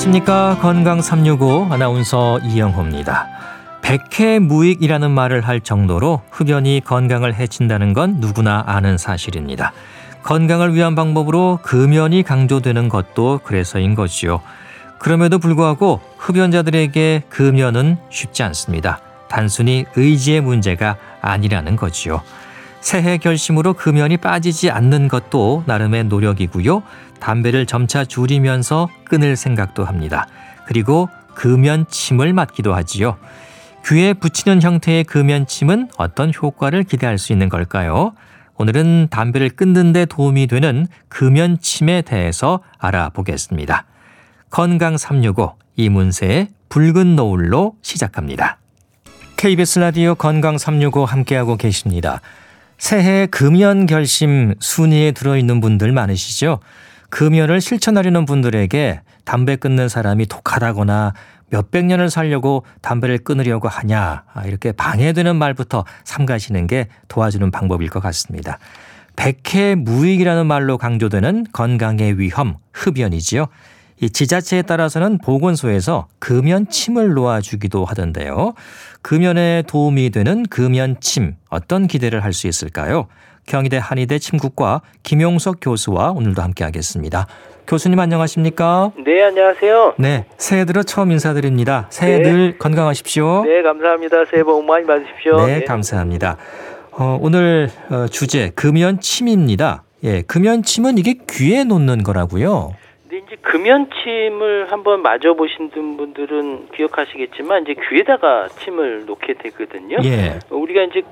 안녕하십니까 건강 365 아나운서 이영호입니다. 백해무익이라는 말을 할 정도로 흡연이 건강을 해친다는 건 누구나 아는 사실입니다. 건강을 위한 방법으로 금연이 강조되는 것도 그래서인 거지요. 그럼에도 불구하고 흡연자들에게 금연은 쉽지 않습니다. 단순히 의지의 문제가 아니라는 거지요. 새해 결심으로 금연이 빠지지 않는 것도 나름의 노력이고요. 담배를 점차 줄이면서 끊을 생각도 합니다. 그리고 금연침을 맞기도 하지요. 귀에 붙이는 형태의 금연침은 어떤 효과를 기대할 수 있는 걸까요? 오늘은 담배를 끊는 데 도움이 되는 금연침에 대해서 알아보겠습니다. 건강 365 이문세의 붉은 노을로 시작합니다. KBS 라디오 건강 365 함께하고 계십니다. 새해 금연 결심 순위에 들어있는 분들 많으시죠? 금연을 실천하려는 분들에게 담배 끊는 사람이 독하다거나 몇백 년을 살려고 담배를 끊으려고 하냐 아, 이렇게 방해되는 말부터 삼가시는 게 도와주는 방법일 것 같습니다. 백해 무익이라는 말로 강조되는 건강의 위험 흡연이지요. 이 지자체에 따라서는 보건소에서 금연침을 놓아주기도 하던데요. 금연에 도움이 되는 금연침 어떤 기대를 할 수 있을까요? 경희대 한의대 침국과 김용석 교수와 오늘도 함께하겠습니다. 교수님 안녕하십니까? 네, 안녕하세요. 네, 새해 들어 처음 인사드립니다. 새해 네. 늘 건강하십시오. 네, 감사합니다. 새해 복 많이 받으십시오. 네, 감사합니다. 어, 오늘 어, 주제 금연침입니다. 예, 금연침은 이게 귀에 놓는 거라고요. 근데 이제 금연침을 한번 맞아 보신 분들은 기억하시겠지만 이제 귀에다가 침을 놓게 되거든요. 예. 우리가 이제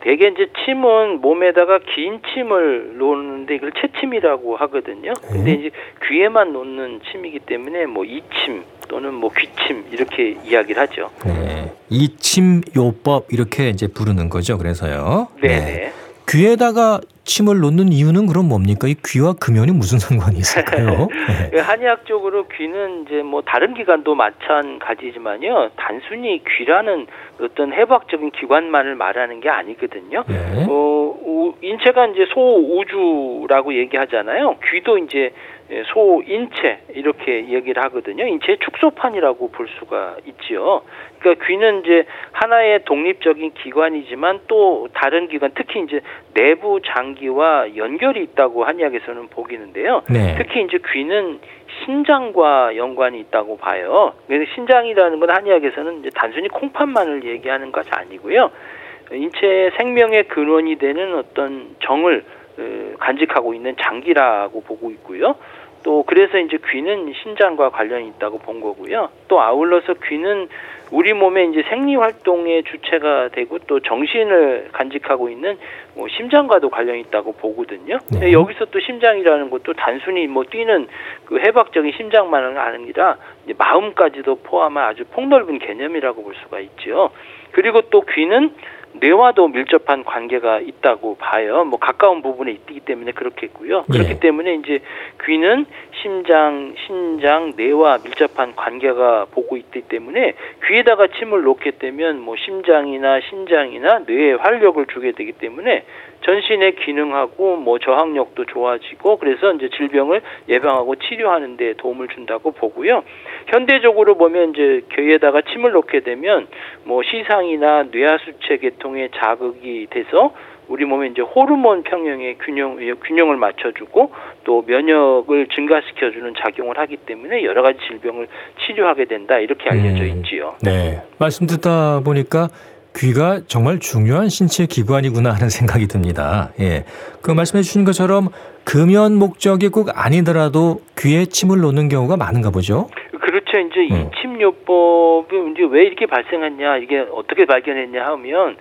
대개 이제 침은 몸에다가 긴 침을 놓는데 이걸 채침이라고 하거든요. 근데 네. 이제 귀에만 놓는 침이기 때문에 뭐 이침 또는 뭐 귀침 이렇게 이야기를 하죠. 네. 이침요법 이렇게 이제 부르는 거죠. 그래서요. 네, 네. 귀에다가 침을 놓는 이유는 그럼 뭡니까? 이 귀와 금연이 무슨 상관이 있을까요? 네. 그 한의학적으로 귀는 이제 뭐 다른 기관도 마찬가지지만요. 단순히 귀라는 어떤 해부학적인 기관만을 말하는 게 아니거든요. 네. 어, 우- 인체가 이제 소우주라고 얘기하잖아요. 귀도 이제 예, 소 인체 이렇게 얘기를 하거든요. 인체의 축소판이라고 볼 수가 있지요. 그러니까 귀는 이제 하나의 독립적인 기관이지만 또 다른 기관, 특히 이제 내부 장기와 연결이 있다고 한의학에서는 보기는데요. 네. 특히 이제 귀는 신장과 연관이 있다고 봐요. 그래서 신장이라는 건 한의학에서는 이제 단순히 콩팥만을 얘기하는 것이 아니고요. 인체의 생명의 근원이 되는 어떤 정을 어, 간직하고 있는 장기라고 보고 있고요. 또 그래서 이제 귀는 신장과 관련이 있다고 본 거고요. 또 아울러서 귀는 우리 몸의 이제 생리 활동의 주체가 되고 또 정신을 간직하고 있는 뭐 심장과도 관련이 있다고 보거든요. 네. 근데 여기서 또 심장이라는 것도 단순히 뭐 뛰는 그 해박적인 심장만은 아니라 이제 마음까지도 포함한 아주 폭넓은 개념이라고 볼 수가 있죠. 그리고 또 귀는 뇌와도 밀접한 관계가 있다고 봐요. 뭐 가까운 부분에 있기 때문에 그렇겠고요. 예. 그렇기 때문에 이제 귀는 심장, 신장, 뇌와 밀접한 관계가 보고 있기 때문에 귀에다가 침을 놓게 되면 뭐 심장이나 신장이나 뇌에 활력을 주게 되기 때문에 전신의 기능하고 뭐 저항력도 좋아지고 그래서 이제 질병을 예방하고 치료하는 데 도움을 준다고 보고요. 현대적으로 보면 이제 귀에다가 침을 놓게 되면 뭐 시상이나 뇌하수체 계 통에 자극이 돼서 우리 몸에 이제 호르몬 평형의 균형 균형을 맞춰주고 또 면역을 증가시켜주는 작용을 하기 때문에 여러 가지 질병을 치료하게 된다 이렇게 알려져 음. 있지요. 네. 말씀 듣다 보니까 귀가 정말 중요한 신체 기관이구나 하는 생각이 듭니다. 예. 그 말씀해 주신 것처럼 금연 목적이 꼭 아니더라도 귀에 침을 놓는 경우가 많은가 보죠. 그렇죠. 이제 음. 이침요법이 이제 왜 이렇게 발생했냐, 이게 어떻게 발견했냐 하면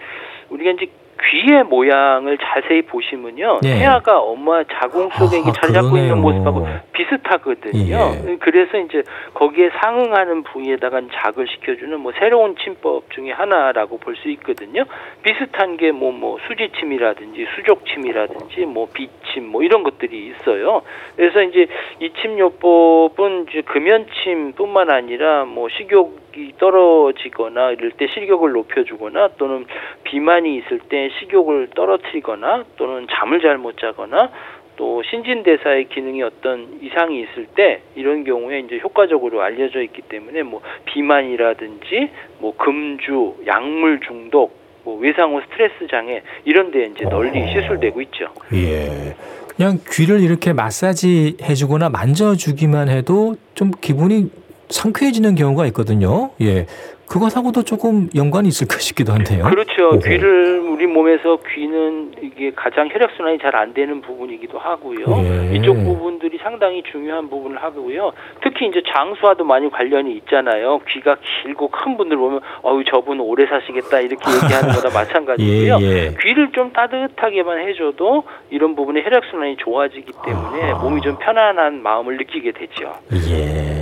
우리가 이제 귀의 모양을 자세히 보시면요, 예. 태아가 엄마 자궁 속에 아, 자리 잡고 있는. 모습하고 비슷하거든요. 예. 그래서 이제 거기에 상응하는 부위에다가 자극을 시켜주는 뭐 새로운 침법 중에 하나라고 볼 수 있거든요. 비슷한 게뭐뭐 수지침이라든지 수족침이라든지 뭐 비침 뭐 이런 것들이 있어요. 그래서 이제 이 침요법은 이제 금연침뿐만 아니라 뭐 식욕 이 떨어지거나 이럴 때 식욕을 높여주거나 또는 비만이 있을 때 식욕을 떨어뜨리거나 또는 잠을 잘 못 자거나 또 신진대사의 기능이 어떤 이상이 있을 때 이런 경우에 이제 효과적으로 알려져 있기 때문에 뭐 비만이라든지 뭐 금주, 약물 중독, 뭐 외상 후 스트레스 장애 이런 데 이제 널리 어. 시술되고 있죠. 예. 그냥 귀를 이렇게 마사지 해주거나 만져주기만 해도 좀 기분이 상쾌해지는 경우가 있거든요. 예. 그것하고도 조금 연관이 있을까 싶기도 한데요. 그렇죠. 오호. 귀를 우리 몸에서 귀는 이게 가장 혈액 순환이 잘 안 되는 부분이기도 하고요. 예. 이쪽 부분들이 상당히 중요한 부분을 하고요. 특히 이제 장수와도 많이 관련이 있잖아요. 귀가 길고 큰 분들 보면 어우 저분 오래 사시겠다 이렇게 얘기하는 거나 마찬가지고요. 예, 예. 귀를 좀 따뜻하게만 해줘도 이런 부분에 혈액 순환이 좋아지기 때문에 아. 몸이 좀 편안한 마음을 느끼게 되죠. 예.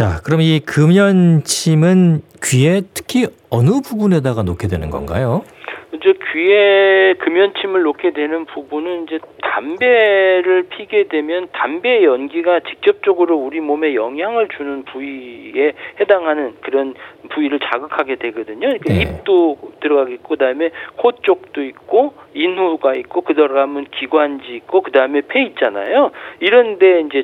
자, 그럼 이 금연침은 귀에 특히 어느 부분에다가 놓게 되는 건가요? 이제 귀에 금연침을 놓게 되는 부분은 이제 담배를 피게 되면 담배 연기가 직접적으로 우리 몸에 영향을 주는 부위에 해당하는 그런 부위를 자극하게 되거든요. 그러니까 네. 입도 들어가겠고 그다음에 코 쪽도 있고 인후가 있고 그 들어가면 기관지 있고 그다음에 폐 있잖아요. 이런 데 이제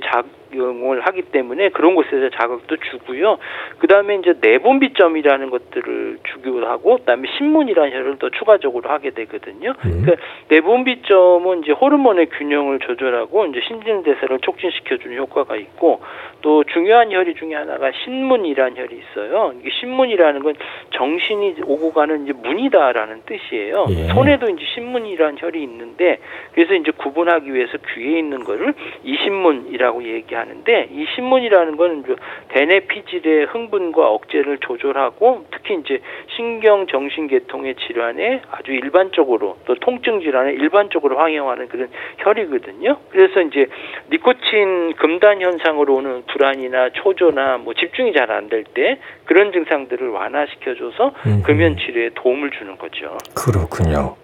작용을 하기 때문에 그런 곳에서 자극도 주고요. 그 다음에 이제 내분비점이라는 것들을 주기도 하고 그 다음에 신문이라는 혈을 또 추가적으로 하게 되거든요. 음. 그러니까 내분비점은 이제 호르몬의 균형을 조절하고 이제 신진대사를 촉진시켜 주는 효과가 있고 또 중요한 혈이 중에 하나가 신문이라는 혈이 있어요. 이게 신문이라는 건 정신이 오고 가는 이제 문이다라는 뜻이에요. 예. 손에도 이제 신문이라는 혈이 있는데 그래서 이제 구분하기 위해서 귀에 있는 거를 이신문이라고 얘기하는 데 이 신문이라는 거는 이제 대뇌 피질의 흥분과 억제를 조절하고 특히 이제 신경 정신 계통의 질환에 아주 일반적으로 또 통증 질환에 일반적으로 활용하는 그런 혈이거든요. 그래서 이제 니코틴 금단 현상으로 오는 불안이나 초조나 뭐 집중이 잘 안 될 때 그런 증상들을 완화시켜줘서. 금연 치료에 도움을 주는 거죠. 그렇군요.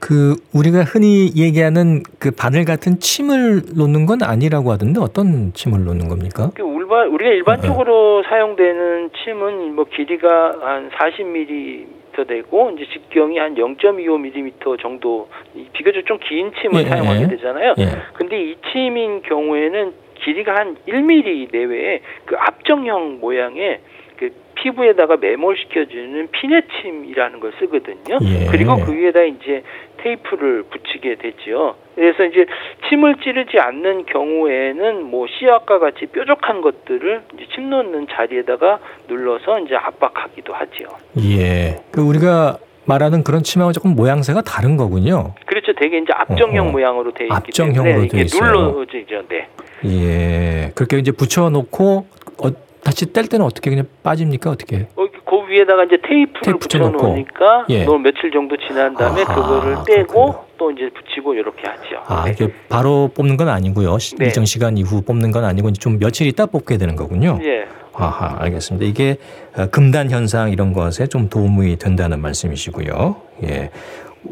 그 우리가 흔히 얘기하는 그 바늘 같은 침을 놓는 건 아니라고 하던데 어떤 침을 놓는 겁니까? 그 울바, 우리가 일반적으로 사용되는 침은 뭐 길이가 한 40mm 되고 이제 직경이 한 0.25mm 정도 이 비교적 좀 긴 침을 예, 사용하게 예. 되잖아요. 예. 근데 이 침인 경우에는 길이가 한 1mm 내외에 그 압정형 모양의 그 피부에다가 매몰시켜주는 피네침이라는 걸 쓰거든요. 예. 그리고 그 위에다 이제 테이프를 붙이게 되죠. 그래서 이제 침을 찌르지 않는 경우에는 뭐 씨앗과 같이 뾰족한 것들을 침 놓는 자리에다가 눌러서 이제 압박하기도 하지요. 예. 그 우리가 말하는 그런 침하고 조금 모양새가 다른 거군요. 그렇죠. 되게 이제 압정형 어허. 모양으로 돼 있기 압정형으로 때문에 돼 이게. 눌러지죠. 네. 예. 그렇게 이제 붙여 놓고 어, 다시 뗄 때는 어떻게 그냥 빠집니까? 어떻게? 어, 그 위에다가 이제 테이프를 테이프 붙여놓고. 붙여놓으니까 예. 뭐 며칠 정도 지난 다음에 아하, 그거를 떼고 그렇군요. 또 이제 붙이고 이렇게 하죠. 아, 네. 이게 바로 뽑는 건 아니고요. 시- 네. 일정 시간 이후 뽑는 건 아니고 좀 며칠 있다 뽑게 되는 거군요. 예. 아하, 알겠습니다. 이게 어, 금단 현상 이런 것에 좀 도움이 된다는 말씀이시고요. 예.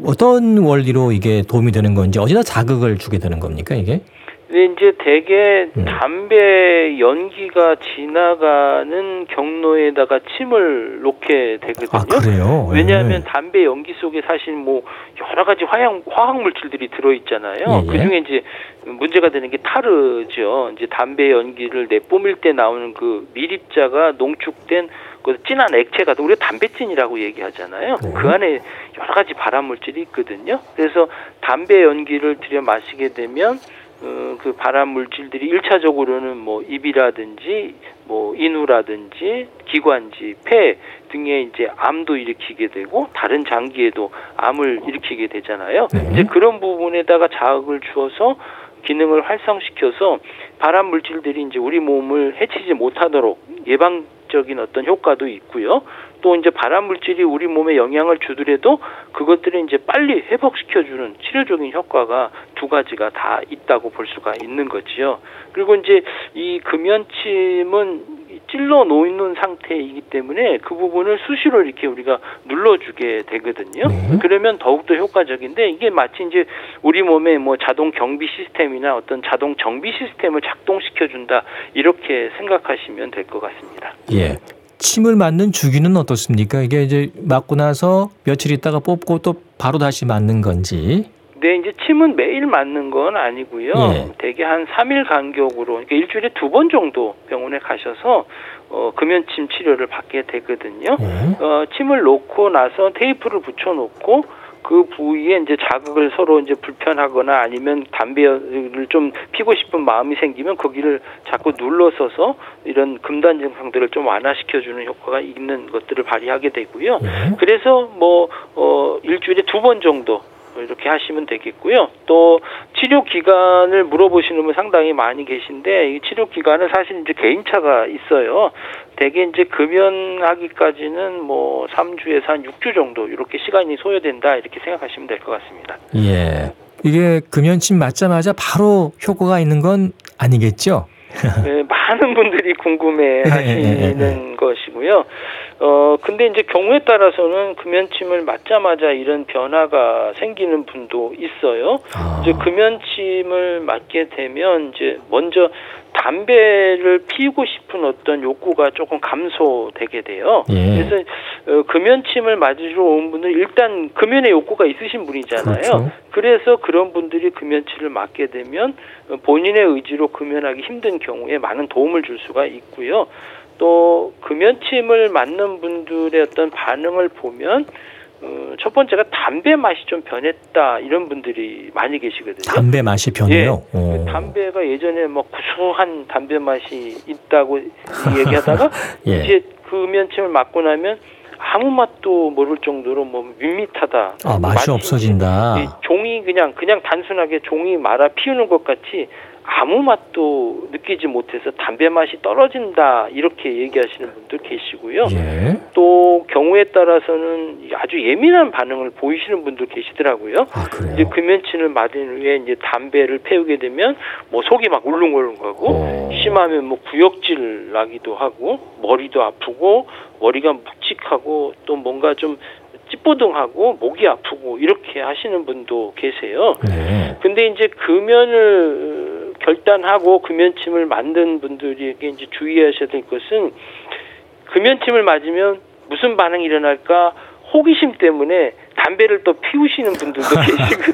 어떤 원리로 이게 도움이 되는 건지 어디다 자극을 주게 되는 겁니까, 이게? 근데 이제 대개 음. 담배 연기가 지나가는 경로에다가 침을 놓게 되거든요. 아, 그래요? 왜냐하면 예. 담배 연기 속에 사실 뭐 여러 가지 화학 화학 물질들이 들어 있잖아요. 예, 예. 그 중에 이제 문제가 되는 게 타르죠. 이제 담배 연기를 내뿜을 때 나오는 그 미립자가 농축된 그 진한 액체가 우리가 담배진이라고 얘기하잖아요. 네. 그 안에 여러 가지 발암 물질이 있거든요. 그래서 담배 연기를 들여 마시게 되면 어, 그 발암 물질들이 일차적으로는 뭐 입이라든지 뭐 인후라든지 기관지, 폐 등에 이제 암도 일으키게 되고 다른 장기에도 암을 일으키게 되잖아요. 네. 이제 그런 부분에다가 자극을 주어서 기능을 활성시켜서 발암 물질들이 이제 우리 몸을 해치지 못하도록 예방 적인 어떤 효과도 있고요. 또 이제 발암 물질이 우리 몸에 영향을 주더라도 그것들을 이제 빨리 회복시켜주는 치료적인 효과가 두 가지가 다 있다고 볼 수가 있는 거지요. 그리고 이제 이 금연침은 찔러 놓는 상태이기 때문에 그 부분을 수시로 이렇게 우리가 눌러주게 되거든요. 네. 그러면 더욱더 효과적인데 이게 마치 이제 우리 몸에 뭐 자동 경비 시스템이나 어떤 자동 정비 시스템을 작동시켜 준다 이렇게 생각하시면 될 것 같습니다. 예. 침을 맞는 주기는 어떻습니까? 이게 이제 맞고 나서 며칠 있다가 뽑고 또 바로 다시 맞는 건지. 네, 이제 침은 매일 맞는 건 아니고요. 예. 대개 한 3일 간격으로 그러니까 일주일에 두 번 정도 병원에 가셔서 어, 금연침 치료를 받게 되거든요. 예. 어, 침을 놓고 나서 테이프를 붙여 놓고 그 부위에 이제 자극을 서로 이제 불편하거나 아니면 담배를 좀 피고 싶은 마음이 생기면 거기를 자꾸 눌러서서 이런 금단 증상들을 좀 완화시켜 주는 효과가 있는 것들을 발휘하게 되고요. 예. 그래서 뭐 어, 일주일에 두 번 정도 이렇게 하시면 되겠고요. 또 치료 기간을 물어보시는 분 상당히 많이 계신데 이 치료 기간은 사실 이제 개인차가 있어요. 대개 이제 금연하기까지는 뭐 3주에서 한 6주 정도 이렇게 시간이 소요된다 이렇게 생각하시면 될 것 같습니다. 예. 이게 금연침 맞자마자 바로 효과가 있는 건 아니겠죠? 네, 많은 분들이 궁금해 예, 예, 하시는 것이고요. 어, 근데 이제 경우에 따라서는 금연침을 맞자마자 이런 변화가 생기는 분도 있어요. 아. 이제 금연침을 맞게 되면 이제 먼저 담배를 피우고 싶은 어떤 욕구가 조금 감소되게 돼요. 예. 그래서 어, 금연침을 맞으러 온 분은 일단 금연의 욕구가 있으신 분이잖아요. 그렇죠. 그래서 그런 분들이 금연치를 맞게 되면 어, 본인의 의지로 금연하기 힘든 경우에 많은 도움을 줄 수가 있고요. 또 금연침을 맞는 분들의 어떤 반응을 보면 어, 첫 번째가 담배 맛이 좀 변했다 이런 분들이 많이 계시거든요. 담배 맛이 변해요. 예. 오. 담배가 예전에 뭐 구수한 담배 맛이 있다고 얘기하다가 예. 이제 금연침을 맞고 나면 아무 맛도 모를 정도로 뭐 밋밋하다. 아, 맛이 없어진다. 이 종이 그냥 그냥 단순하게 종이 말아 피우는 것 같이 아무 맛도 느끼지 못해서 담배 맛이 떨어진다 이렇게 얘기하시는 분도 계시고요. 예. 또 경우에 따라서는 아주 예민한 반응을 보이시는 분도 계시더라고요. 아, 이제. 금연침을 맞은 후에 이제 담배를 태우게 되면 뭐 속이 막 울렁울렁하고 오. 심하면 뭐 구역질 나기도 하고 머리도 아프고 머리가 묵직하고 또 뭔가 좀 찌뿌둥하고 목이 아프고 이렇게 하시는 분도 계세요. 네. 근데 이제 금연을 결단하고 금연침을 만든 분들에게 이제 주의하셔야 될 것은 금연침을 맞으면 무슨 반응이 일어날까 호기심 때문에 담배를 또 피우시는 분들도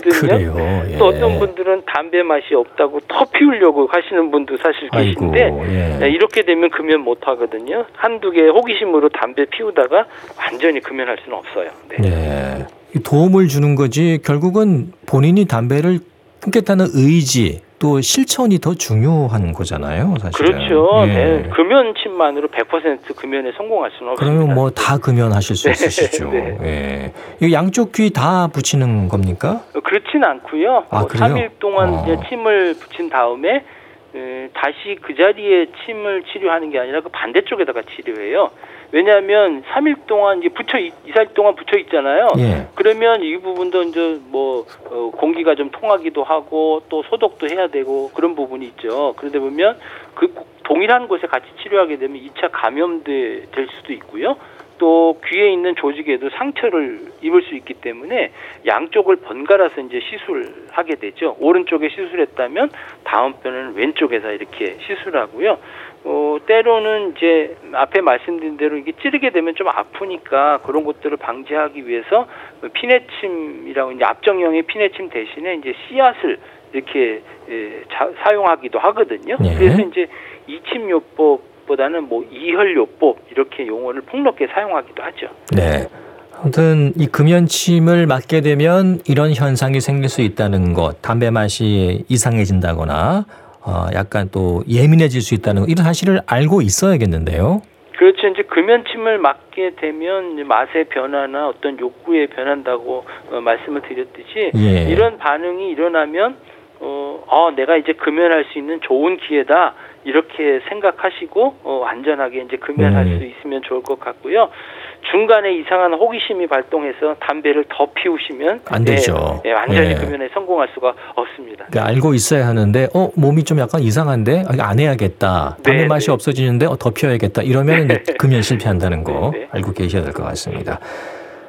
계시거든요. 예. 또 어떤 분들은 담배 맛이 없다고 더 피우려고 하시는 분도 사실 아이고. 계신데 예. 이렇게 되면 금연 못 하거든요. 한두 개 호기심으로 담배 피우다가 완전히 금연할 수는 없어요. 네. 네. 이 도움을 주는 거지 결국은 본인이 담배를 끊겠다는 의지 또 실천이 더 중요한 거잖아요, 사실은. 그렇죠. 예. 네. 금연침만으로 100% 금연에 성공할 수는 없습니다. 그러면 뭐 다 금연하실 수 네, 있으시죠. 네. 예. 이 양쪽 귀 다 붙이는 겁니까? 어, 그렇진 않고요. 아, 뭐 그래요? 3일 동안 어. 이제 침을 붙인 다음에 에, 다시 그 자리에 침을 치료하는 게 아니라 그 반대쪽에다가 치료해요. 왜냐하면 3일 동안 이제 붙여 있, 2, 4일 동안 붙여 있잖아요. 예. 그러면 이 부분도 이제 뭐 어, 공기가 좀 통하기도 하고 또 소독도 해야 되고 그런 부분이 있죠. 그러다 보면 그 동일한 곳에 같이 치료하게 되면 2차 감염돼 될 수도 있고요. 또 귀에 있는 조직에도 상처를 입을 수 있기 때문에 양쪽을 번갈아서 이제 시술하게 되죠. 오른쪽에 시술했다면 다음 편은 왼쪽에서 이렇게 시술하고요. 어, 때로는 이제 앞에 말씀드린 대로 이게 찌르게 되면 좀 아프니까 그런 것들을 방지하기 위해서 피내침이라고 이제 압정형의 피내침 대신에 이제 씨앗을 이렇게 예, 자, 사용하기도 하거든요. 네. 그래서 이제 이침요법보다는 뭐 이혈요법 이렇게 용어를 폭넓게 사용하기도 하죠. 네. 아무튼 이 금연침을 맞게 되면 이런 현상이 생길 수 있다는 것, 담배 맛이 이상해진다거나 어, 약간 또 예민해질 수 있다는 것, 이런 사실을 알고 있어야겠는데요. 그렇죠. 이제 금연침을 맞게 되면 맛의 변화나 어떤 욕구에 변한다고 어, 말씀을 드렸듯이 예. 이런 반응이 일어나면 어, 어, 내가 이제 금연할 수 있는 좋은 기회다 이렇게 생각하시고 어, 안전하게 이제 금연할 음. 수 있으면 좋을 것 같고요. 중간에 이상한 호기심이 발동해서 담배를 더 피우시면 안 되죠. 예, 예, 완전히 예. 금연에 성공할 수가 없습니다. 그러니까 알고 있어야 하는데 어 몸이 좀 약간 이상한데 아, 안 해야겠다. 담배 네, 맛이 네. 없어지는데 어, 더 피워야겠다. 이러면 이제 금연 실패한다는 거 네, 네. 알고 계셔야 될 것 같습니다.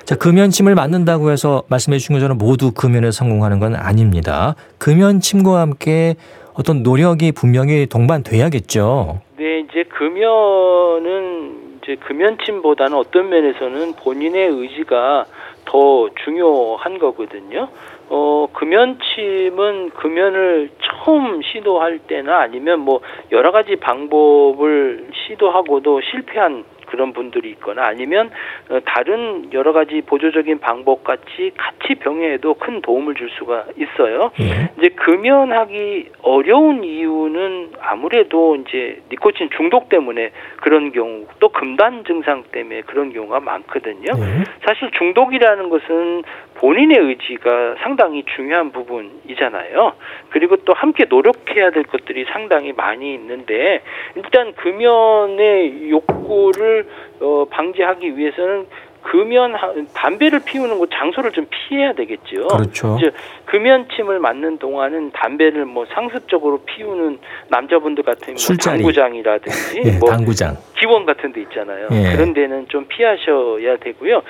자, 금연침을 맞는다고 해서 말씀해 주신 것처럼 모두 금연에 성공하는 건 아닙니다. 금연침과 함께 어떤 노력이 분명히 동반돼야겠죠. 네, 이제 금연은 이제 금연침보다는 어떤 면에서는 본인의 의지가 더 중요한 거거든요. 어, 금연침은 금연을 처음 시도할 때나 아니면 뭐 여러 가지 방법을 시도하고도 실패한 그런 분들이 있거나 아니면 어, 다른 여러 가지 보조적인 방법 같이 같이 병행해도 큰 도움을 줄 수가 있어요. 예. 이제 금연하기 어려운 이유는 아무래도 이제 니코틴 중독 때문에 그런 경우 또 금단 증상 때문에 그런 경우가 많거든요. 예. 사실 중독이라는 것은 본인의 의지가 상당히 중요한 부분이잖아요. 그리고 또 함께 노력해야 될 것들이 상당히 많이 있는데 일단 금연의 욕구를 어, 방지하기 위해서는 금연 담배를 피우는 곳 장소를 좀 피해야 되겠죠. 그렇죠. 이제 금연침을 맞는 동안은 담배를 뭐 상습적으로 피우는 남자분들 같은 뭐. 당구장이라든지 예, 뭐 당구장. 기원 같은 데 있잖아요. 예. 그런 데는 좀 피하셔야 되고요.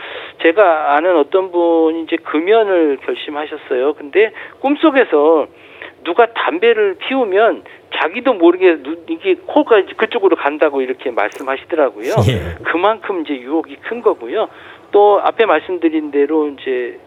제가 아는 어떤 분이 이제 금연을 결심하셨어요. 근데 꿈속에서 누가 담배를 피우면 자기도 모르게 누- 이게 코가 이제 그쪽으로 간다고 이렇게 말씀하시더라고요. 예. 그만큼 이제 유혹이 큰 거고요. 또 앞에 말씀드린 대로 이제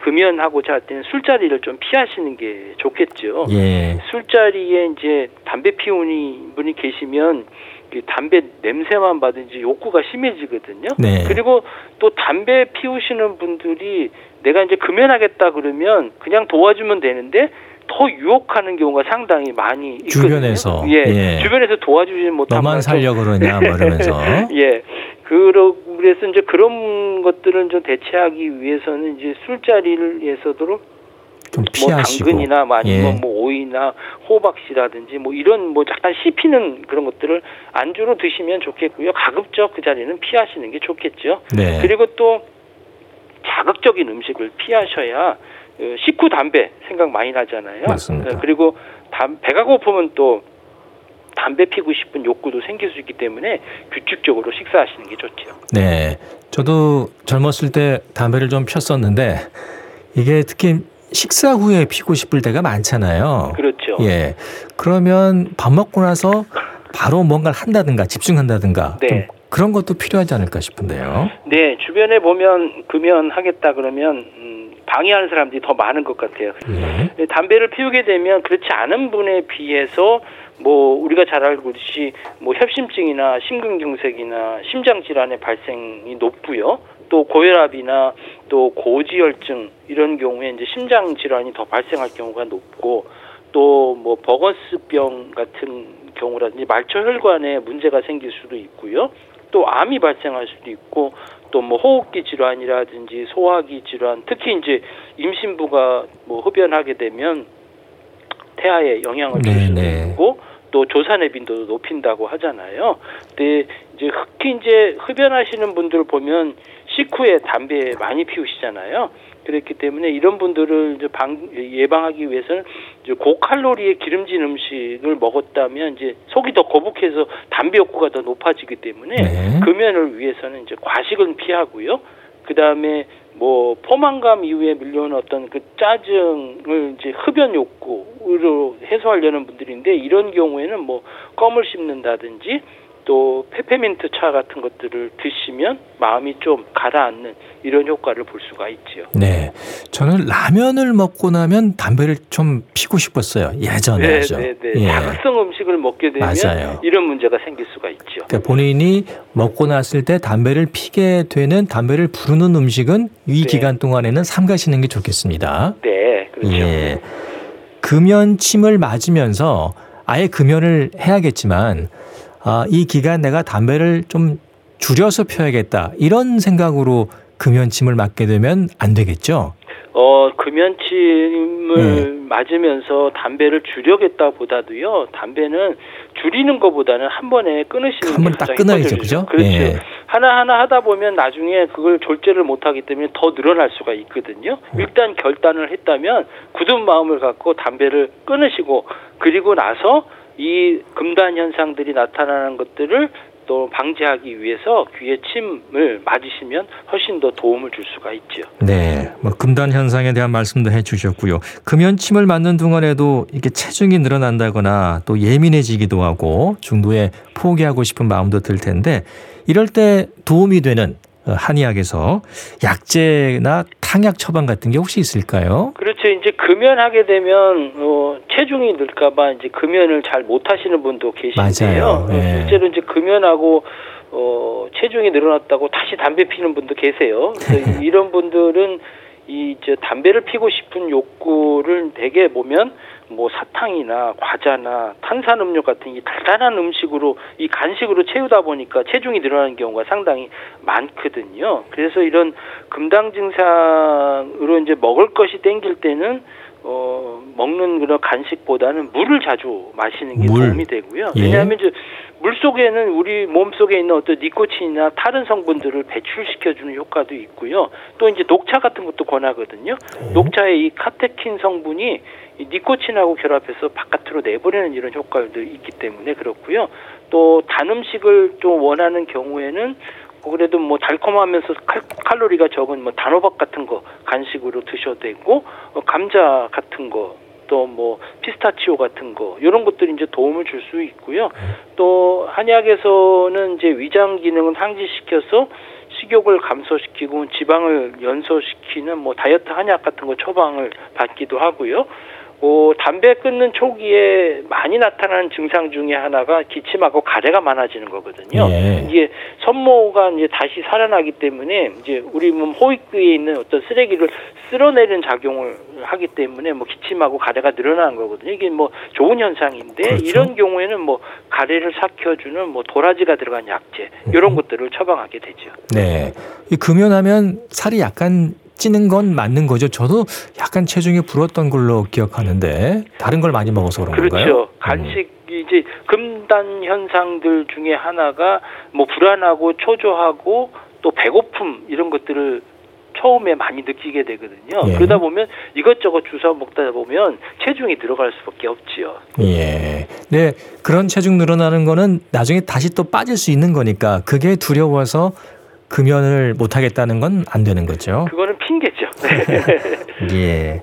금연하고자 할 때는 술자리를 좀 피하시는 게 좋겠죠. 예. 술자리에 이제 담배 피우는 분이 계시면 그 담배 냄새만 받은지 욕구가 심해지거든요. 네. 그리고 또 담배 피우시는 분들이 내가 이제 금연하겠다 그러면 그냥 도와주면 되는데 더 유혹하는 경우가 상당히 많이 있거든요. 주변에서. 예, 예. 주변에서 도와주지 못하면 너만 살려 그러냐 뭐 이러면서. 예. 그러 그래서 이제 그런 것들은 좀 대체하기 위해서는 이제 술자리에서도 좀뭐 피하시고. 당근이나 뭐 아니면 예. 뭐 오이나 호박씨라든지 뭐 이런 뭐 약간 씹히는 그런 것들을 안주로 드시면 좋겠고요. 가급적 그 자리는 피하시는 게 좋겠죠. 네. 그리고 또 자극적인 음식을 피하셔야 어, 식후 담배 생각 많이 나잖아요. 맞습니다. 어, 그리고 담, 배가 고프면 또 담배 피고 싶은 욕구도 생길 수 있기 때문에 규칙적으로 식사하시는 게 좋죠. 네. 저도 젊었을 때 담배를 좀 폈었는데 이게 특히 식사 후에 피고 싶을 때가 많잖아요. 그렇죠. 예. 그러면 밥 먹고 나서 바로 뭔가를 한다든가 집중한다든가 네. 좀 그런 것도 필요하지 않을까 싶은데요. 네, 주변에 보면 금연 하겠다 그러면 음, 방해하는 사람들이 더 많은 것 같아요. 예. 네, 담배를 피우게 되면 그렇지 않은 분에 비해서 뭐 우리가 잘 알고 있듯이 뭐 협심증이나 심근경색이나 심장 질환의 발생이 높고요. 또 고혈압이나 또 고지혈증 이런 경우에 이제 심장 질환이 더 발생할 경우가 높고 또 뭐 버거스병 같은 경우라든지 말초 혈관에 문제가 생길 수도 있고요. 또 암이 발생할 수도 있고 또 뭐 호흡기 질환이라든지 소화기 질환 특히 이제 임신부가 뭐 흡연하게 되면 태아에 영향을 줄 네, 수도 네. 있고 또 조산의 빈도도 높인다고 하잖아요. 근데 이제 특히 이제 흡연하시는 분들 보면 식후에 담배 많이 피우시잖아요. 그렇기 때문에 이런 분들을 이제 방, 예방하기 위해서는 이제 고칼로리의 기름진 음식을 먹었다면 이제 속이 더 거북해서 담배 욕구가 더 높아지기 때문에 네. 금연을 위해서는 이제 과식은 피하고요. 그 다음에 뭐 포만감 이후에 밀려오는 어떤 그 짜증을 이제 흡연 욕구로 해소하려는 분들인데 이런 경우에는 뭐 껌을 씹는다든지 또 페페민트 차 같은 것들을 드시면 마음이 좀 가라앉는 이런 효과를 볼 수가 있지요. 네. 저는 라면을 먹고 나면 담배를 좀 피고 싶었어요. 예전에 네, 아주. 네, 네. 예. 자극성 음식을 먹게 되면 맞아요. 이런 문제가 생길 수가 있죠. 그러니까 본인이 먹고 났을 때 담배를 피게 되는 담배를 부르는 음식은 이 네. 기간 동안에는 삼가시는 게 좋겠습니다. 네, 그렇죠. 예. 금연침을 맞으면서 아예 금연을 해야겠지만 아, 이 기간 내가 담배를 좀 줄여서 펴야겠다. 이런 생각으로 금연침을 맞게 되면 안 되겠죠. 어, 금연침을 네. 맞으면서 담배를 줄여겠다 보다도요, 담배는 줄이는 것보다는 한 번에 끊으시는 한번게딱 가장 끊어야죠. 그죠? 그렇죠. 예. 하나하나 하다 보면 나중에 그걸 졸제를 못하기 때문에 더 늘어날 수가 있거든요. 음. 일단 결단을 했다면 굳은 마음을 갖고 담배를 끊으시고, 그리고 나서 이 금단 현상들이 나타나는 것들을 또 방지하기 위해서 귀에 침을 맞으시면 훨씬 더 도움을 줄 수가 있죠. 네, 뭐 금단 현상에 대한 말씀도 해주셨고요. 금연침을 맞는 동안에도 이게 체중이 늘어난다거나 또 예민해지기도 하고 중도에 포기하고 싶은 마음도 들 텐데 이럴 때 도움이 되는 어, 한의학에서 약제나 탕약 처방 같은 게 혹시 있을까요? 그렇죠. 이제 금연하게 되면 어, 체중이 늘까봐 이제 금연을 잘 못하시는 분도 계신데요. 네. 어, 실제로 이제 금연하고 어, 체중이 늘어났다고 다시 담배 피는 분도 계세요. 이런 분들은 이 이제 담배를 피고 싶은 욕구를 대개 보면 뭐 사탕이나 과자나 탄산음료 같은 이 달달한 음식으로 이 간식으로 채우다 보니까 체중이 늘어나는 경우가 상당히 많거든요. 그래서 이런 금당 증상으로 이제 먹을 것이 땡길 때는 어 먹는 그런 간식보다는 물을 자주 마시는 게 물. 도움이 되고요. 예. 왜냐하면 이제 물 속에는 우리 몸 속에 있는 어떤 니코틴이나 다른 성분들을 배출시켜주는 효과도 있고요. 또 이제 녹차 같은 것도 권하거든요. 녹차의 이 카테킨 성분이 이 니코틴하고 결합해서 바깥으로 내보내는 이런 효과도 있기 때문에 그렇고요. 또 단 음식을 좀 원하는 경우에는 그래도 뭐 달콤하면서 칼, 칼로리가 적은 뭐 단호박 같은 거 간식으로 드셔도 되고 어, 감자 같은 거 또뭐 피스타치오 같은 거 이런 것들이 이제 도움을 줄 수 있고요. 또 한약에서는 이제 위장 기능을 상지시켜서 식욕을 감소시키고 지방을 연소시키는 뭐 다이어트 한약 같은 거 처방을 받기도 하고요. 어, 담배 끊는 초기에 많이 나타나는 증상 중에 하나가 기침하고 가래가 많아지는 거거든요. 예. 이게 선모가 이제 다시 살아나기 때문에 이제 우리 몸 호익부에 있는 어떤 쓰레기를 쓸어내는 작용을 하기 때문에 뭐 기침하고 가래가 늘어나는 거거든요. 이게 뭐 좋은 현상인데 그렇죠. 이런 경우에는 뭐 가래를 삭혀주는 뭐 도라지가 들어간 약재 이런 것들을 처방하게 되죠. 네, 이 금연하면 살이 약간 찌는 건 맞는 거죠. 저도 약간 체중이 불었던 걸로 기억하는데 다른 걸 많이 먹어서 그런 건가요? 그렇죠. 음. 간식이 이제 금단 현상들 중에 하나가 뭐 불안하고 초조하고 또 배고픔 이런 것들을 처음에 많이 느끼게 되거든요. 예. 그러다 보면 이것저것 주워 먹다 보면 체중이 들어갈 수밖에 없지요. 예. 네, 그런 체중 늘어나는 거는 나중에 다시 또 빠질 수 있는 거니까 그게 두려워서 금연을 못 하겠다는 건 안 되는 거죠. 그거는 핑계죠. 예.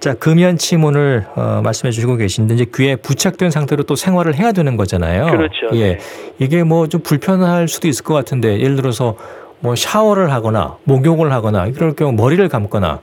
자, 금연침 오늘 어, 말씀해 주시고 계신데 이제 귀에 부착된 상태로 또 생활을 해야 되는 거잖아요. 그렇죠. 예. 이게 뭐 좀 불편할 수도 있을 것 같은데 예를 들어서 뭐 샤워를 하거나 목욕을 하거나 이럴 경우 머리를 감거나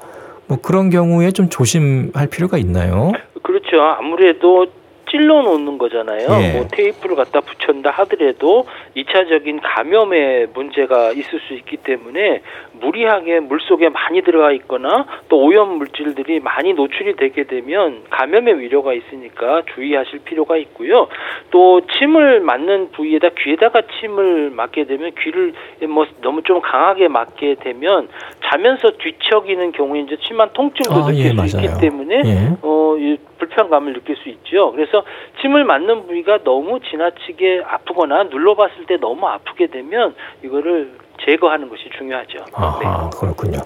뭐 그런 경우에 좀 조심할 필요가 있나요? 그렇죠. 아무래도 찔러 놓는 거잖아요. 예. 뭐 테이프를 갖다 붙였다 하더라도 이차적인 감염의 문제가 있을 수 있기 때문에 무리하게 물 속에 많이 들어가 있거나 또 오염 물질들이 많이 노출이 되게 되면 감염의 위료가 있으니까 주의하실 필요가 있고요. 또 침을 맞는 부위에다 귀에다가 침을 맞게 되면 귀를 뭐 너무 좀 강하게 맞게 되면 자면서 뒤척이는 경우에 이제 심한 통증도 아, 느낄 예, 수 맞아요. 있기 때문에 예. 어, 이 불편감을 느낄 수 있죠. 그래서 침을 맞는 부위가 너무 지나치게 아프거나 눌러봤을 때 너무 아프게 되면 이거를 제거하는 것이 중요하죠. 네. 아하, 그렇군요.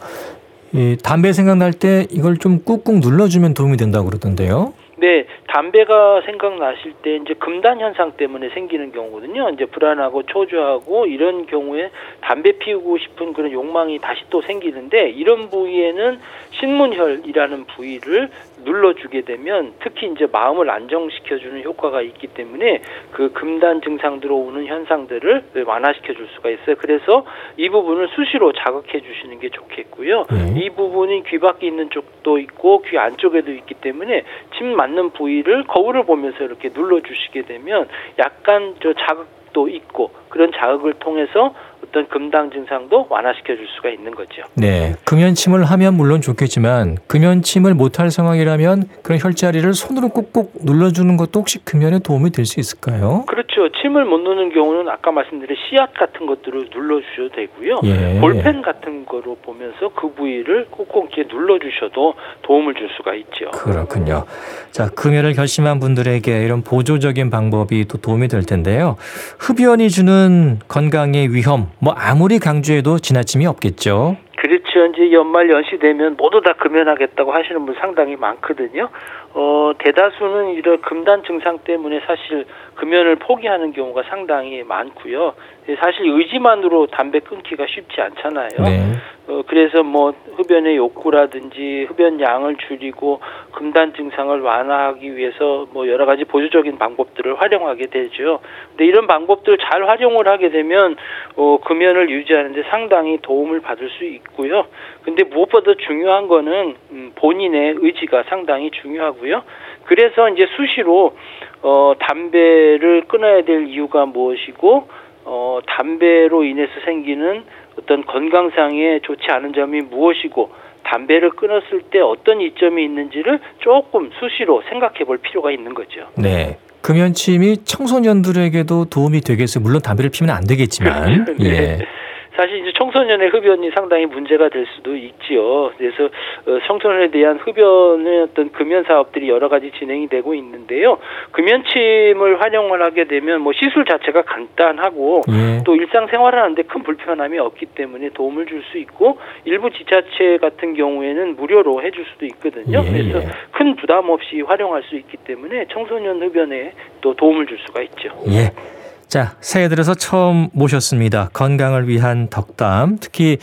이 담배 생각날 때 이걸 좀 꾹꾹 눌러주면 도움이 된다고 그러던데요. 네, 담배가 생각나실 때 이제 금단 현상 때문에 생기는 경우거든요. 이제 불안하고 초조하고 이런 경우에 담배 피우고 싶은 그런 욕망이 다시 또 생기는데 이런 부위에는 신문혈이라는 부위를 눌러주게 되면 특히 이제 마음을 안정시켜주는 효과가 있기 때문에 그 금단 증상으로 오는 현상들을 완화시켜 줄 수가 있어요. 그래서 이 부분을 수시로 자극해 주시는 게 좋겠고요. 네. 이 부분이 귀 밖에 있는 쪽도 있고 귀 안쪽에도 있기 때문에 침 맞는 부위를 거울을 보면서 이렇게 눌러 주시게 되면 약간 저 자극도 있고 그런 자극을 통해서 어떤 금당 증상도 완화시켜 줄 수가 있는 거죠. 네, 금연침을 하면 물론 좋겠지만 금연침을 못할 상황이라면 그런 혈자리를 손으로 꾹꾹 눌러주는 것도 혹시 금연에 도움이 될 수 있을까요? 그렇죠. 침을 못 넣는 경우는 아까 말씀드린 씨앗 같은 것들을 눌러 주셔도 되고요. 예. 볼펜 같은 거로 보면서 그 부위를 꾹꾹 이렇게 눌러 주셔도 도움을 줄 수가 있죠. 그렇군요. 자, 금연을 결심한 분들에게 이런 보조적인 방법이 또 도움이 될 텐데요. 흡연이 주는 건강의 위험, 뭐 아무리 강조해도 지나침이 없겠죠. 그렇죠. 이제 연말 연시 되면 모두 다 금연하겠다고 하시는 분 상당히 많거든요. 어, 대다수는 이런 금단 증상 때문에 사실 금연을 포기하는 경우가 상당히 많고요. 사실 의지만으로 담배 끊기가 쉽지 않잖아요. 네. 어, 그래서 뭐 흡연의 욕구라든지 흡연 양을 줄이고 금단 증상을 완화하기 위해서 뭐 여러 가지 보조적인 방법들을 활용하게 되죠. 근데 이런 방법들을 잘 활용을 하게 되면 어, 금연을 유지하는데 상당히 도움을 받을 수 있고 요. 근데 무엇보다 중요한 거는 음, 본인의 의지가 상당히 중요하고요. 그래서 이제 수시로 어, 담배를 끊어야 될 이유가 무엇이고 어, 담배로 인해서 생기는 어떤 건강상에 좋지 않은 점이 무엇이고 담배를 끊었을 때 어떤 이점이 있는지를 조금 수시로 생각해 볼 필요가 있는 거죠. 네. 금연침이 청소년들에게도 도움이 되겠어요. 물론 담배를 피면 안 되겠지만. 네. 예. 사실 이제 청소년의 흡연이 상당히 문제가 될 수도 있지요. 그래서 어, 청소년에 대한 흡연의 어떤 금연 사업들이 여러 가지 진행이 되고 있는데요. 금연침을 활용을 하게 되면 뭐 시술 자체가 간단하고 예. 또 일상생활하는데 큰 불편함이 없기 때문에 도움을 줄 수 있고 일부 지자체 같은 경우에는 무료로 해줄 수도 있거든요. 예, 그래서 예. 큰 부담 없이 활용할 수 있기 때문에 청소년 흡연에 또 도움을 줄 수가 있죠. 예. 자, 새해 들어서 처음 모셨습니다. 건강을 위한 덕담, 특히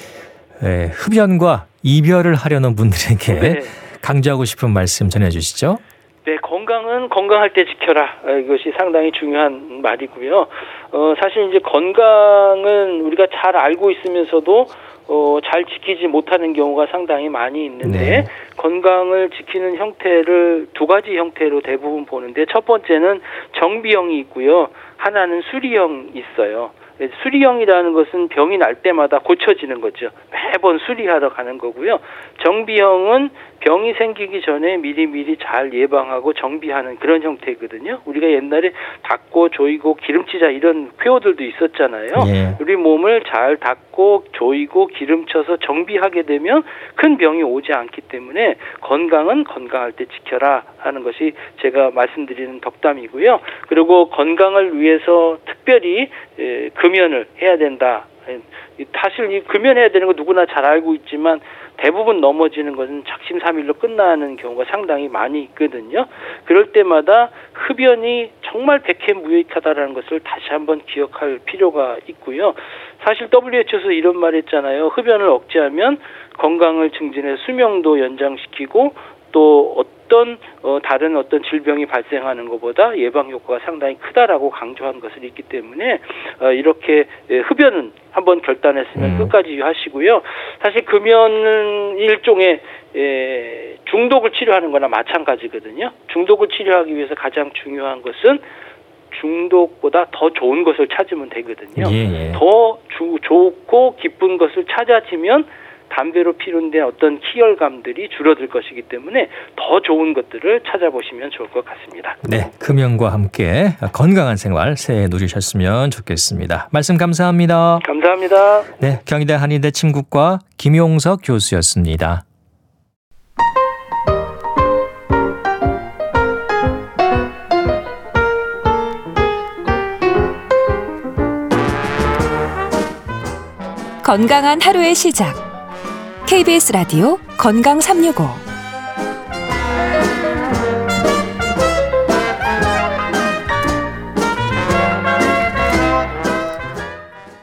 에, 흡연과 이별을 하려는 분들에게 네. 강조하고 싶은 말씀 전해주시죠. 네, 건강은 건강할 때 지켜라. 아, 이것이 상당히 중요한 말이고요. 어, 사실 이제 건강은 우리가 잘 알고 있으면서도 어, 잘 지키지 못하는 경우가 상당히 많이 있는데 네. 건강을 지키는 형태를 두 가지 형태로 대부분 보는데 첫 번째는 정비형이 있고요. 하나는 수리형 있어요. 네, 수리형이라는 것은 병이 날 때마다 고쳐지는 거죠. 매번 수리하러 가는 거고요. 정비형은 병이 생기기 전에 미리미리 잘 예방하고 정비하는 그런 형태거든요. 우리가 옛날에 닦고 조이고 기름치자 이런 표어들도 있었잖아요. 예. 우리 몸을 잘 닦고 조이고 기름쳐서 정비하게 되면 큰 병이 오지 않기 때문에 건강은 건강할 때 지켜라 하는 것이 제가 말씀드리는 덕담이고요. 그리고 건강을 위해서 특별히 에, 금연을 해야 된다. 에, 사실 이 금연해야 되는 거 누구나 잘 알고 있지만 대부분 넘어지는 것은 작심삼일로 끝나는 경우가 상당히 많이 있거든요. 그럴 때마다 흡연이 정말 백해 무익하다라는 것을 다시 한번 기억할 필요가 있고요. 사실 WHO에서 이런 말 했잖아요. 흡연을 억제하면 건강을 증진해 수명도 연장시키고 또 어떤 어, 다른 어떤 질병이 발생하는 것보다 예방 효과가 상당히 크다라고 강조한 것을 있기 때문에 어, 이렇게 예, 흡연은 한번 결단했으면 음. 끝까지 하시고요. 사실 금연은 일종의 예, 중독을 치료하는 거나 마찬가지거든요. 중독을 치료하기 위해서 가장 중요한 것은 중독보다 더 좋은 것을 찾으면 되거든요. 예, 예. 더 주, 좋고 기쁜 것을 찾아지면 담배로 피운된 어떤 희열감들이 줄어들 것이기 때문에 더 좋은 것들을 찾아보시면 좋을 것 같습니다. 네, 금연과 함께 건강한 생활 새해 누리셨으면 좋겠습니다. 말씀 감사합니다. 감사합니다. 네, 경희대 한의대 친구과 김용석 교수였습니다. 건강한 하루의 시작. KBS 라디오 건강 365.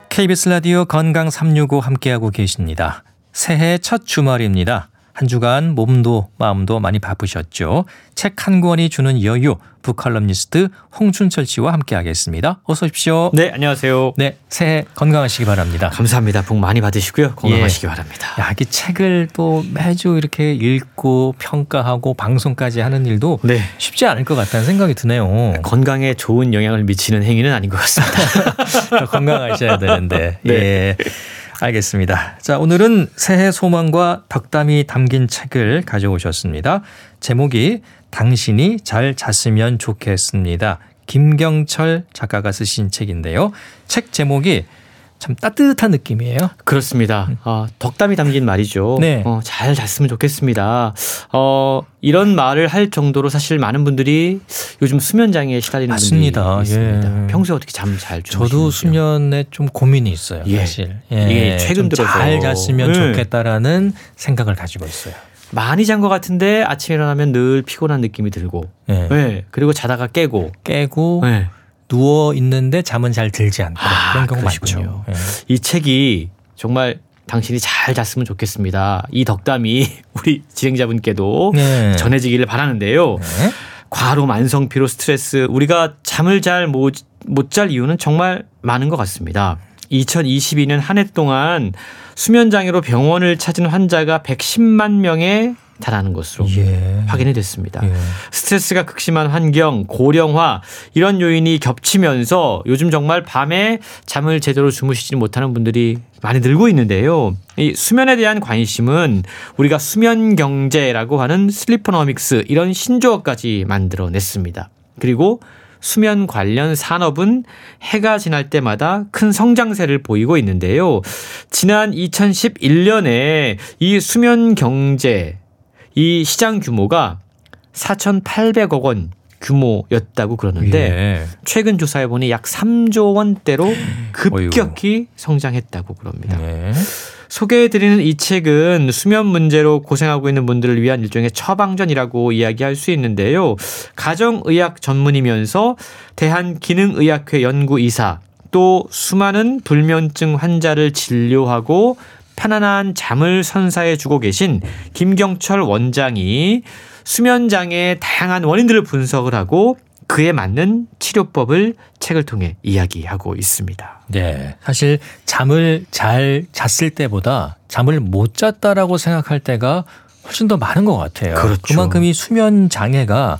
KBS 라디오 건강 365 함께하고 계십니다. 새해 첫 주말입니다. 한 주간 몸도 마음도 많이 바쁘셨죠. 책 한 권이 주는 여유 북칼럼니스트 홍춘철 씨와 함께하겠습니다. 어서 오십시오. 네, 안녕하세요. 네, 새해 건강하시기 바랍니다. 감사합니다. 복 많이 받으시고요. 건강하시기 바랍니다. 야, 이게 책을 또 매주 이렇게 읽고 평가하고 방송까지 하는 일도 네. 쉽지 않을 것 같다는 생각이 드네요. 건강에 좋은 영향을 미치는 행위는 아닌 것 같습니다. 건강하셔야 되는데. 네. 예. 알겠습니다. 자, 오늘은 새해 소망과 덕담이 담긴 책을 가져오셨습니다. 제목이 당신이 잘 잤으면 좋겠습니다. 김경철 작가가 쓰신 책인데요. 책 제목이 참 따뜻한 느낌이에요. 그렇습니다. 어, 덕담이 담긴 말이죠. 네. 어, 잘 잤으면 좋겠습니다. 어, 이런 말을 할 정도로 사실 많은 분들이 요즘 수면 장애에 시달리는 맞습니다. 분들이 있습니다. 예. 평소에 어떻게 잠 잘 주무시는지요? 저도 수면에 좀 고민이 있어요. 예. 사실. 이게 최근 들어서. 잘 잤으면 네. 좋겠다라는 생각을 가지고 있어요. 많이 잔 것 같은데 아침에 일어나면 늘 피곤한 느낌이 들고, 예. 네. 그리고 자다가 깨고, 깨고 네. 누워 있는데 잠은 잘 들지 않고 아, 그런 경우 그러시군요. 많군요. 예. 이 책이 정말 당신이 잘 잤으면 좋겠습니다. 이 덕담이 우리 진행자분께도 네. 전해지기를 바라는데요. 네. 과로, 만성 피로, 스트레스 우리가 잠을 잘못못잘 이유는 정말 많은 것 같습니다. 2022년 한 해 동안 수면 장애로 병원을 찾은 환자가 110만 명에 달하는 것으로 예. 확인이 됐습니다. 예. 스트레스가 극심한 환경, 고령화 이런 요인이 겹치면서 요즘 정말 밤에 잠을 제대로 주무시지 못하는 분들이 많이 늘고 있는데요. 이 수면에 대한 관심은 우리가 수면 경제라고 하는 슬리퍼너믹스 이런 신조어까지 만들어냈습니다. 그리고 수면 관련 산업은 해가 지날 때마다 큰 성장세를 보이고 있는데요. 지난 2011년에 이 수면 경제 이 시장 규모가 4,800억 원 규모였다고 그러는데 예. 최근 조사해 보니 약 3조 원대로 급격히 성장했다고 그럽니다. 네. 소개해드리는 이 책은 수면 문제로 고생하고 있는 분들을 위한 일종의 처방전이라고 이야기할 수 있는데요. 가정의학 전문이면서 대한기능의학회 연구이사 또 수많은 불면증 환자를 진료하고 편안한 잠을 선사해 주고 계신 김경철 원장이 수면 장애의 다양한 원인들을 분석을 하고 그에 맞는 치료법을 책을 통해 이야기하고 있습니다. 네. 사실 잠을 잘 잤을 때보다 잠을 못 잤다라고 생각할 때가 훨씬 더 많은 것 같아요. 그렇죠. 만큼 이 수면 장애가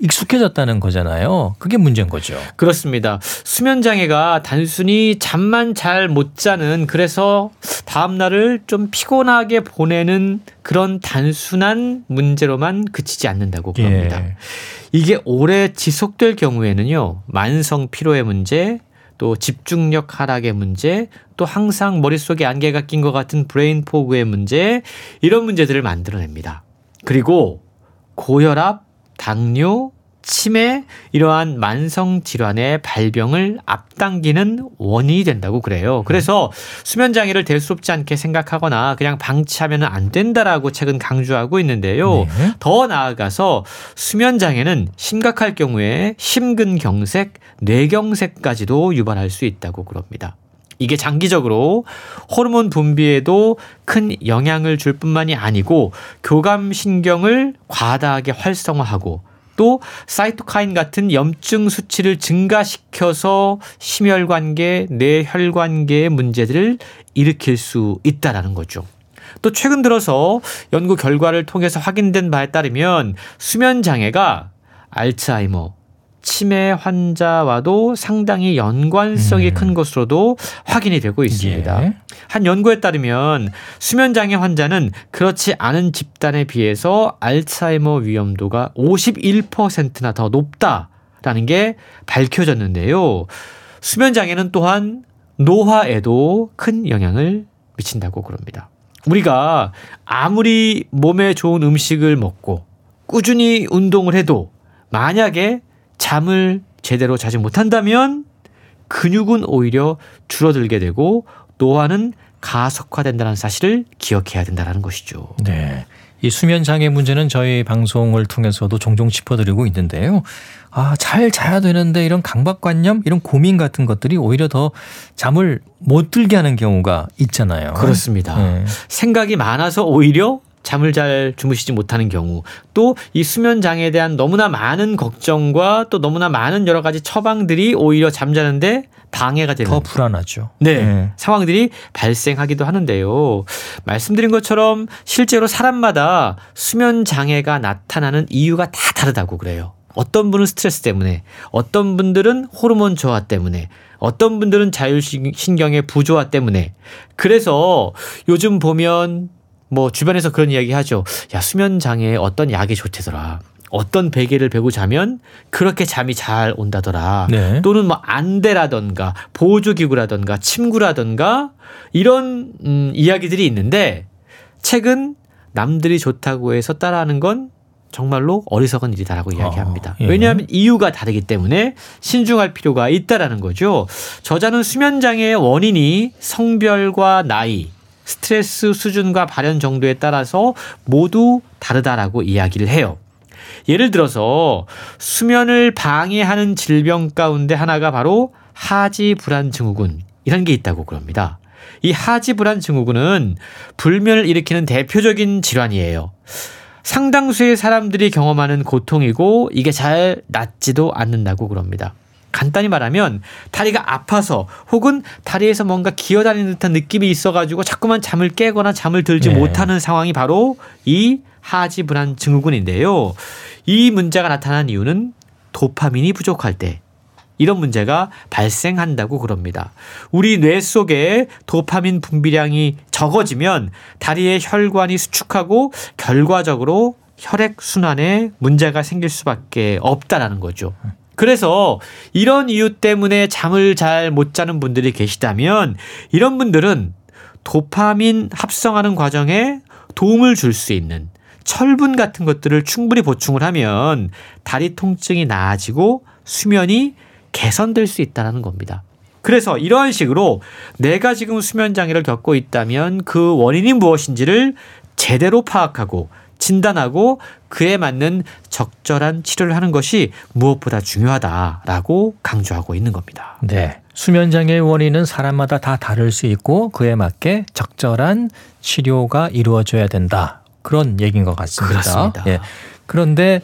익숙해졌다는 거잖아요. 그게 문제인 거죠. 그렇습니다. 수면 장애가 단순히 잠만 잘 못 자는 그래서 다음 날을 좀 피곤하게 보내는 그런 단순한 문제로만 그치지 않는다고 그럽니다. 예. 이게 오래 지속될 경우에는요. 만성 피로의 문제, 또 집중력 하락의 문제, 또 항상 머릿속에 안개가 낀 것 같은 brain fog의 문제, 이런 문제들을 만들어냅니다. 그리고 고혈압, 당뇨, 치매 이러한 만성 질환의 발병을 앞당기는 원인이 된다고 그래요. 그래서 수면 장애를 대수롭지 않게 생각하거나 그냥 방치하면 안 된다라고 책은 강조하고 있는데요. 네. 더 나아가서 수면 장애는 심각할 경우에 심근경색, 뇌경색까지도 유발할 수 있다고 그럽니다. 이게 장기적으로 호르몬 분비에도 큰 영향을 줄 뿐만이 아니고 교감 신경을 과다하게 활성화하고 또 사이토카인 같은 염증 수치를 증가시켜서 심혈관계, 뇌혈관계의 문제들을 일으킬 수 있다라는 거죠. 또 최근 들어서 연구 결과를 통해서 확인된 바에 따르면 수면 장애가 알츠하이머, 치매 환자와도 상당히 연관성이 음. 큰 것으로도 확인이 되고 있습니다. 예. 한 연구에 따르면 수면 장애 환자는 그렇지 않은 집단에 비해서 알츠하이머 위험도가 51%나 더 높다라는 게 밝혀졌는데요. 수면 장애는 또한 노화에도 큰 영향을 미친다고 그럽니다. 우리가 아무리 몸에 좋은 음식을 먹고 꾸준히 운동을 해도 만약에 잠을 제대로 자지 못한다면 근육은 오히려 줄어들게 되고 노화는 가속화된다는 사실을 기억해야 된다는 것이죠. 네. 이 수면 장애 문제는 저희 방송을 통해서도 종종 짚어드리고 있는데요. 아, 잘 자야 되는데 이런 강박관념, 이런 고민 같은 것들이 오히려 더 잠을 못 들게 하는 경우가 있잖아요. 그렇습니다. 네. 생각이 많아서 오히려 잠을 잘 주무시지 못하는 경우 또 이 수면 장애에 대한 너무나 많은 걱정과 또 너무나 많은 여러 가지 처방들이 오히려 잠자는데 방해가 되는 더 불안하죠. 네, 네. 상황들이 발생하기도 하는데요. 말씀드린 것처럼 실제로 사람마다 수면 장애가 나타나는 이유가 다 다르다고 그래요. 어떤 분은 스트레스 때문에, 어떤 분들은 호르몬 저하 때문에, 어떤 분들은 자율신경의 부조화 때문에. 그래서 요즘 보면 뭐 주변에서 그런 이야기 하죠. 야, 수면 장애에 어떤 약이 좋대더라. 어떤 베개를 베고 자면 그렇게 잠이 잘 온다더라. 네. 또는 뭐 안대라던가 보조 기구라던가 침구라던가 이런 음, 이야기들이 있는데 책은 남들이 좋다고 해서 따라하는 건 정말로 어리석은 일이다라고 이야기합니다. 예. 왜냐하면 이유가 다르기 때문에 신중할 필요가 있다라는 거죠. 저자는 수면 장애의 원인이 성별과 나이, 스트레스 수준과 발현 정도에 따라서 모두 다르다라고 이야기를 해요. 예를 들어서 수면을 방해하는 질병 가운데 하나가 바로 하지 불안 증후군 이런 게 있다고 그럽니다. 이 하지 불안 증후군은 불면을 일으키는 대표적인 질환이에요. 상당수의 사람들이 경험하는 고통이고 이게 잘 낫지도 않는다고 그럽니다. 간단히 말하면 다리가 아파서 혹은 다리에서 뭔가 기어다니는 듯한 느낌이 있어가지고 자꾸만 잠을 깨거나 잠을 들지 네. 못하는 상황이 바로 이 하지 불안 증후군인데요. 이 문제가 나타난 이유는 도파민이 부족할 때 이런 문제가 발생한다고 그럽니다. 우리 뇌 속에 도파민 분비량이 적어지면 다리의 혈관이 수축하고 결과적으로 혈액 순환에 문제가 생길 수밖에 없다라는 거죠. 그래서 이런 이유 때문에 잠을 잘 못 자는 분들이 계시다면 이런 분들은 도파민 합성하는 과정에 도움을 줄 수 있는 철분 같은 것들을 충분히 보충을 하면 다리 통증이 나아지고 수면이 개선될 수 있다는 겁니다. 그래서 이러한 식으로 내가 지금 수면 장애를 겪고 있다면 그 원인이 무엇인지를 제대로 파악하고 진단하고 그에 맞는 적절한 치료를 하는 것이 무엇보다 중요하다라고 강조하고 있는 겁니다. 네. 수면 장애의 원인은 사람마다 다 다를 수 있고 그에 맞게 적절한 치료가 이루어져야 된다. 그런 얘기인 것 같습니다. 그렇습니다. 예. 그런데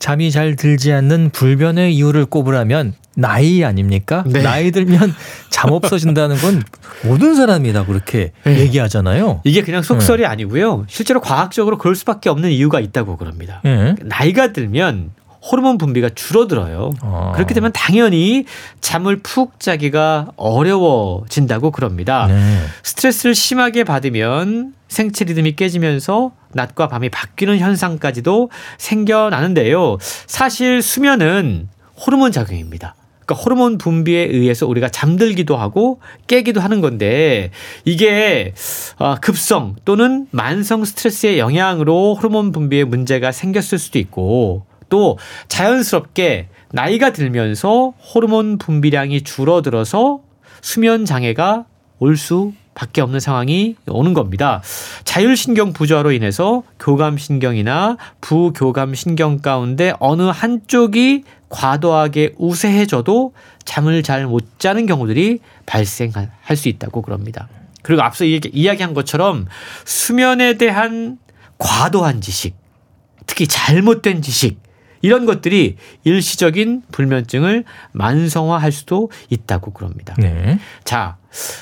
잠이 잘 들지 않는 불변의 이유를 꼽으라면 나이 아닙니까? 네. 나이 들면 잠 없어진다는 건 모든 사람이 다 그렇게 네. 얘기하잖아요. 이게 그냥 속설이 아니고요. 실제로 과학적으로 그럴 수밖에 없는 이유가 있다고 그럽니다. 예. 나이가 들면 호르몬 분비가 줄어들어요. 어. 그렇게 되면 당연히 잠을 푹 자기가 어려워진다고 그럽니다. 네. 스트레스를 심하게 받으면 생체 리듬이 깨지면서 낮과 밤이 바뀌는 현상까지도 생겨나는데요. 사실 수면은 호르몬 작용입니다. 그러니까 호르몬 분비에 의해서 우리가 잠들기도 하고 깨기도 하는 건데 이게 아, 급성 또는 만성 스트레스의 영향으로 호르몬 분비에 문제가 생겼을 수도 있고 또 자연스럽게 나이가 들면서 호르몬 분비량이 줄어들어서 수면 장애가 올 수 밖에 없는 상황이 오는 겁니다. 자율신경 부조화로 인해서 교감신경이나 부교감신경 가운데 어느 한쪽이 과도하게 우세해져도 잠을 잘 못 자는 경우들이 발생할 수 있다고 그럽니다. 그리고 앞서 이야기- 이야기한 것처럼 수면에 대한 과도한 지식, 특히 잘못된 지식, 이런 것들이 일시적인 불면증을 만성화할 수도 있다고 그럽니다. 네. 자,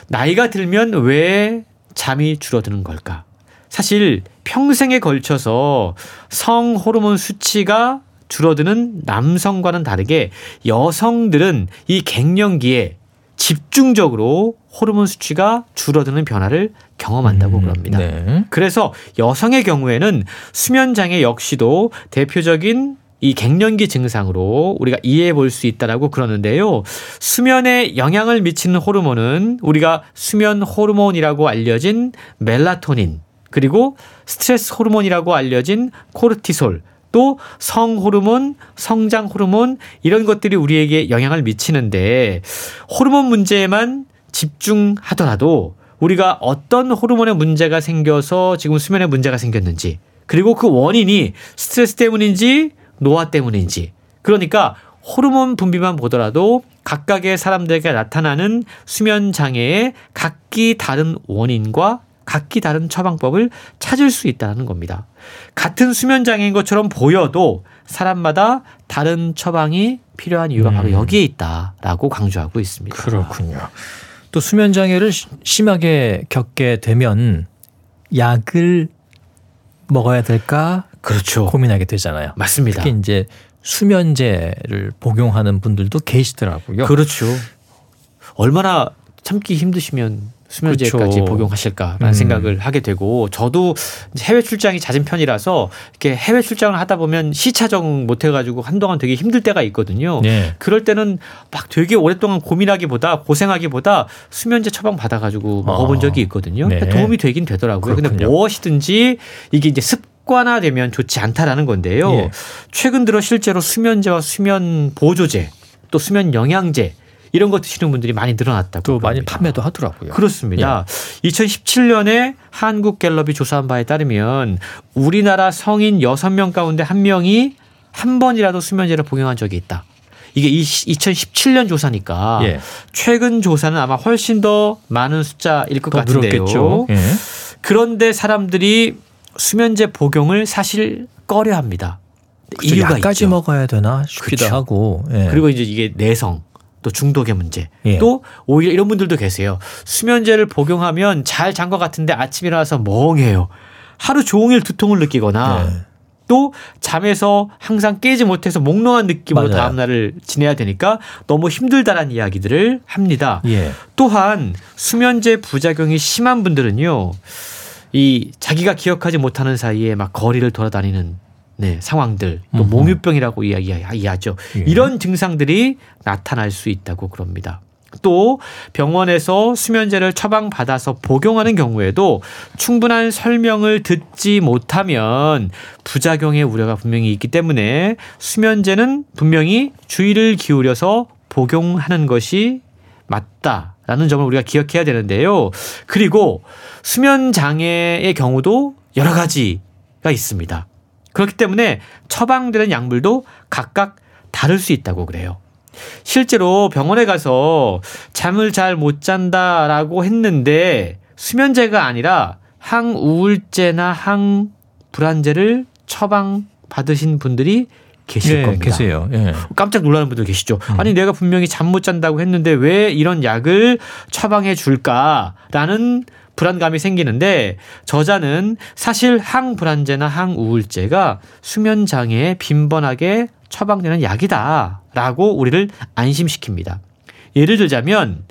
나이가 들면 왜 잠이 줄어드는 걸까? 사실 평생에 걸쳐서 성 호르몬 수치가 줄어드는 남성과는 다르게 여성들은 이 갱년기에 집중적으로 호르몬 수치가 줄어드는 변화를 경험한다고 음, 그럽니다. 네. 그래서 여성의 경우에는 수면 장애 역시도 대표적인 이 갱년기 증상으로 우리가 이해해 볼 수 있다라고 그러는데요. 수면에 영향을 미치는 호르몬은 우리가 수면 호르몬이라고 알려진 멜라토닌 그리고 스트레스 호르몬이라고 알려진 코르티솔 또 성호르몬, 성장 호르몬 이런 것들이 우리에게 영향을 미치는데 호르몬 문제에만 집중하더라도 우리가 어떤 호르몬에 문제가 생겨서 지금 수면에 문제가 생겼는지 그리고 그 원인이 스트레스 때문인지 노화 때문인지 그러니까 호르몬 분비만 보더라도 각각의 사람들에게 나타나는 수면 장애의 각기 다른 원인과 각기 다른 처방법을 찾을 수 있다는 겁니다. 같은 수면 장애인 것처럼 보여도 사람마다 다른 처방이 필요한 이유가 바로 음. 여기에 있다라고 강조하고 있습니다. 그렇군요. 또 수면 장애를 시- 심하게 겪게 되면 약을 먹어야 될까 그렇죠. 고민하게 되잖아요. 맞습니다. 특히 이제 수면제를 복용하는 분들도 계시더라고요. 그렇죠. 얼마나 참기 힘드시면 수면제까지 그렇죠. 복용하실까라는 음. 생각을 하게 되고 저도 해외 출장이 잦은 편이라서 이렇게 해외 출장을 하다 보면 시차 적응 못 해가지고 한동안 되게 힘들 때가 있거든요. 네. 그럴 때는 막 되게 오랫동안 고민하기보다 고생하기보다 수면제 처방 받아가지고 먹어본 아, 적이 있거든요. 네. 도움이 되긴 되더라고요. 근데 그렇군요. 무엇이든지 이게 이제 습 관화되면 좋지 않다라는 건데요. 예. 최근 들어 실제로 수면제와 수면 보조제 또 수면 영양제 이런 거 드시는 분들이 많이 늘어났다고 또 많이 그럽니다. 판매도 하더라고요. 그렇습니다. 2017년에 한국갤럽이 조사한 바에 따르면 우리나라 성인 6명 가운데 1명이 한 번이라도 수면제를 복용한 적이 있다. 이게 2017년 조사니까 예. 최근 조사는 아마 훨씬 더 많은 숫자일 것더 같은데요. 늘었겠죠. 예. 그런데 사람들이 수면제 복용을 사실 꺼려 합니다. 그쵸, 이유가 약까지 있죠. 먹어야 되나 싶기도 그쵸. 하고. 예. 그리고 이제 이게 내성 또 중독의 문제 예. 또 오히려 이런 분들도 계세요. 수면제를 복용하면 잘 잔 것 같은데 아침 일어나서 멍해요. 하루 종일 두통을 느끼거나 네. 또 잠에서 항상 깨지 못해서 몽롱한 느낌으로 맞아요. 다음 날을 지내야 되니까 너무 힘들다라는 이야기들을 합니다. 예. 또한 수면제 부작용이 심한 분들은요. 이 자기가 기억하지 못하는 사이에 막 거리를 돌아다니는 네, 상황들 또 음흠. 몽유병이라고 이야기하죠. 예. 이런 증상들이 나타날 수 있다고 그럽니다. 또 병원에서 수면제를 처방받아서 복용하는 경우에도 충분한 설명을 듣지 못하면 부작용의 우려가 분명히 있기 때문에 수면제는 분명히 주의를 기울여서 복용하는 것이 맞다 라는 점을 우리가 기억해야 되는데요. 그리고 수면 장애의 경우도 여러 가지가 있습니다. 그렇기 때문에 처방되는 약물도 각각 다를 수 있다고 그래요. 실제로 병원에 가서 잠을 잘 못 잔다라고 했는데 수면제가 아니라 항우울제나 항불안제를 처방 받으신 분들이 계실 예, 겁니다. 계세요. 예. 깜짝 놀라는 분들 계시죠. 음. 아니 내가 분명히 잠 못 잔다고 했는데 왜 이런 약을 처방해 줄까라는 불안감이 생기는데 저자는 사실 항불안제나 항우울제가 수면 장애에 빈번하게 처방되는 약이다라고 우리를 안심시킵니다. 예를 들자면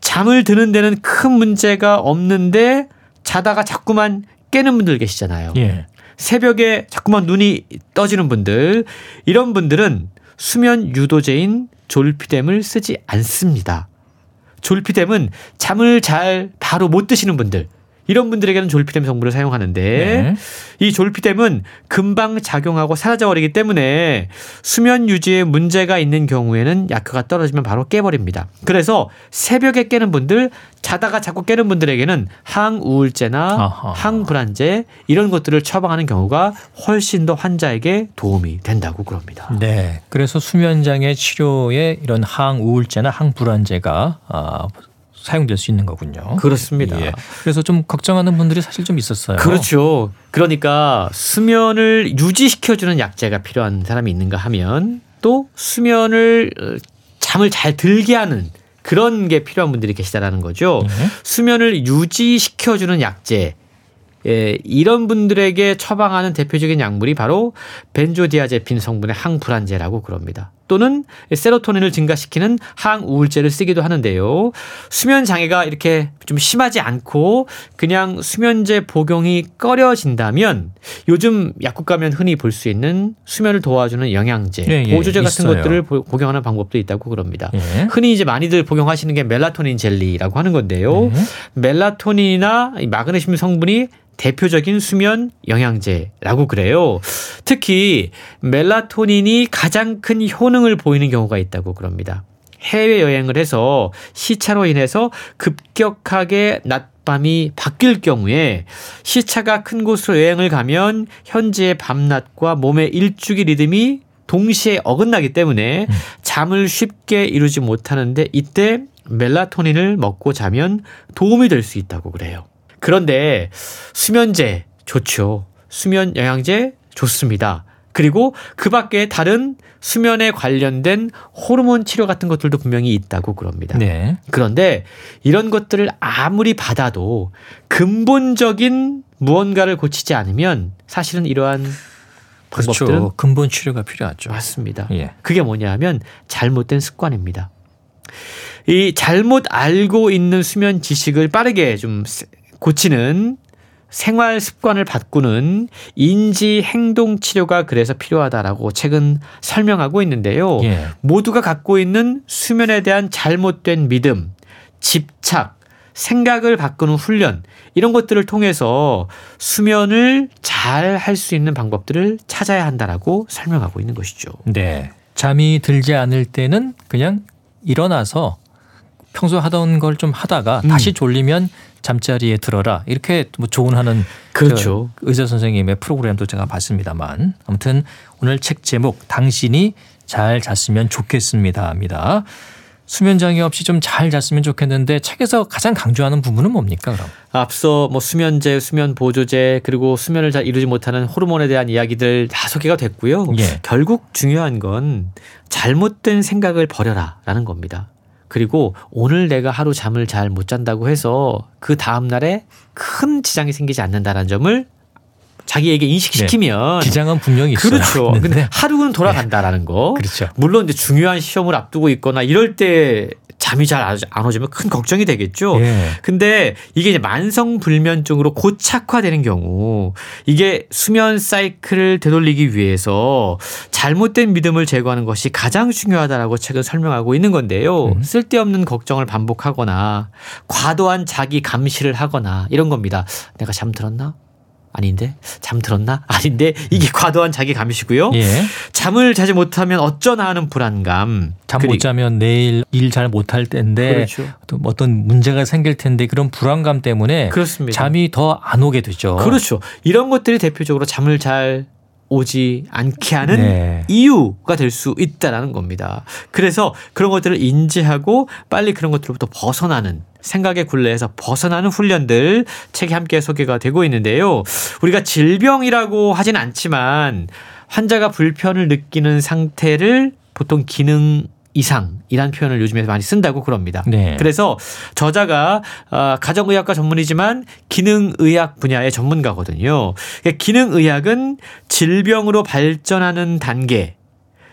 잠을 드는 데는 큰 문제가 없는데 자다가 자꾸만 깨는 분들 계시잖아요. 예. 새벽에 자꾸만 눈이 떠지는 분들 이런 분들은 수면 유도제인 졸피뎀을 쓰지 않습니다. 졸피뎀은 잠을 잘 바로 못 드시는 분들 이런 분들에게는 졸피뎀 성분을 사용하는데 네. 이 졸피뎀은 금방 작용하고 사라져 버리기 때문에 수면 유지에 문제가 있는 경우에는 약효가 떨어지면 바로 깨버립니다. 그래서 새벽에 깨는 분들, 자다가 자꾸 깨는 분들에게는 항우울제나 아하. 항불안제 이런 것들을 처방하는 경우가 훨씬 더 환자에게 도움이 된다고 그럽니다. 네. 그래서 수면 장애 치료에 이런 항우울제나 항불안제가 아, 사용될 수 있는 거군요. 그렇습니다. 예. 그래서 좀 걱정하는 분들이 사실 좀 있었어요. 그렇죠. 그러니까 수면을 유지시켜주는 약제가 필요한 사람이 있는가 하면 또 수면을 어, 잠을 잘 들게 하는 그런 게 필요한 분들이 계시다라는 거죠. 예. 수면을 유지시켜주는 약제. 예, 이런 분들에게 처방하는 대표적인 약물이 바로 벤조디아제핀 성분의 항불안제라고 그럽니다. 또는 세로토닌을 증가시키는 항우울제를 쓰기도 하는데요. 수면 장애가 이렇게 좀 심하지 않고 그냥 수면제 복용이 꺼려진다면 요즘 약국 가면 흔히 볼 수 있는 수면을 도와주는 영양제, 예, 예, 보조제 같은 있어요. 것들을 보- 복용하는 방법도 있다고 그럽니다. 예. 흔히 이제 많이들 복용하시는 게 멜라토닌 젤리라고 하는 건데요. 네. 멜라토닌이나 이 마그네슘 성분이 대표적인 수면 영양제라고 그래요. 특히 멜라토닌이 가장 큰 효능 을 보이는 경우가 있다고 그럽니다. 해외 여행을 해서 시차로 인해서 급격하게 낮밤이 바뀔 경우에 시차가 큰 곳으로 여행을 가면 현지의 밤낮과 몸의 일주기 리듬이 동시에 어긋나기 때문에 잠을 쉽게 이루지 못하는데 이때 멜라토닌을 먹고 자면 도움이 될 수 있다고 그래요. 그런데 수면제 좋죠. 수면 영양제 좋습니다. 그리고 그 밖에 다른 수면에 관련된 호르몬 치료 같은 것들도 분명히 있다고 그럽니다. 네. 그런데 이런 것들을 아무리 받아도 근본적인 무언가를 고치지 않으면 사실은 이러한 방법들은 그렇죠. 근본 치료가 필요하죠. 맞습니다. 예. 그게 뭐냐면 잘못된 습관입니다. 이 잘못 알고 있는 수면 지식을 빠르게 좀 세- 고치는 생활 습관을 바꾸는 인지 행동 치료가 그래서 필요하다라고 책은 설명하고 있는데요. 예. 모두가 갖고 있는 수면에 대한 잘못된 믿음, 집착, 생각을 바꾸는 훈련 이런 것들을 통해서 수면을 잘 할 수 있는 방법들을 찾아야 한다라고 설명하고 있는 것이죠. 네. 잠이 들지 않을 때는 그냥 일어나서 평소 하던 걸 좀 하다가 음. 다시 졸리면 잠자리에 들어라 이렇게 뭐 조언하는 그렇죠. 저 의사 선생님의 프로그램도 제가 봤습니다만 아무튼 오늘 책 제목 당신이 잘 잤으면 좋겠습니다입니다. 수면 장애 없이 좀 잘 잤으면 좋겠는데 책에서 가장 강조하는 부분은 뭡니까 그럼? 앞서 뭐 수면제, 수면 보조제 그리고 수면을 잘 이루지 못하는 호르몬에 대한 이야기들 다 소개가 됐고요. 예. 결국 중요한 건 잘못된 생각을 버려라라는 겁니다. 그리고 오늘 내가 하루 잠을 잘 못 잔다고 해서 그 다음 날에 큰 지장이 생기지 않는다라는 점을 자기에게 인식시키면 기장은 분명히 있어요. 그렇죠. 네. 근데 하루는 돌아간다라는 거. 그렇죠. 물론 이제 중요한 시험을 앞두고 있거나 이럴 때 잠이 잘 안 오지면 큰 걱정이 되겠죠. 예. 근데 이게 이제 만성 불면증으로 고착화되는 경우 이게 수면 사이클을 되돌리기 위해서 잘못된 믿음을 제거하는 것이 가장 중요하다라고 책은 설명하고 있는 건데요. 음. 쓸데없는 걱정을 반복하거나 과도한 자기 감시를 하거나 이런 겁니다. 내가 잠들었나? 아닌데 잠들었나? 아닌데 이게 과도한 자기 감시고요. 예. 잠을 자지 못하면 어쩌나 하는 불안감. 잠 못 자면 내일 일 잘 못할 텐데 그렇죠. 또 어떤 문제가 생길 텐데 그런 불안감 때문에 그렇습니다. 잠이 더 안 오게 되죠. 그렇죠. 이런 것들이 대표적으로 잠을 잘 오지 않게 하는 네. 이유가 될 수 있다라는 겁니다. 그래서 그런 것들을 인지하고 빨리 그런 것들로부터 벗어나는 생각의 굴레에서 벗어나는 훈련들 책에 함께 소개가 되고 있는데요. 우리가 질병이라고 하진 않지만 환자가 불편을 느끼는 상태를 보통 기능 이상이란 표현을 요즘에 많이 쓴다고 그럽니다. 네. 그래서 저자가 아, 가정의학과 전문이지만 기능의학 분야의 전문가거든요. 그러니까 기능의학은 질병으로 발전하는 단계,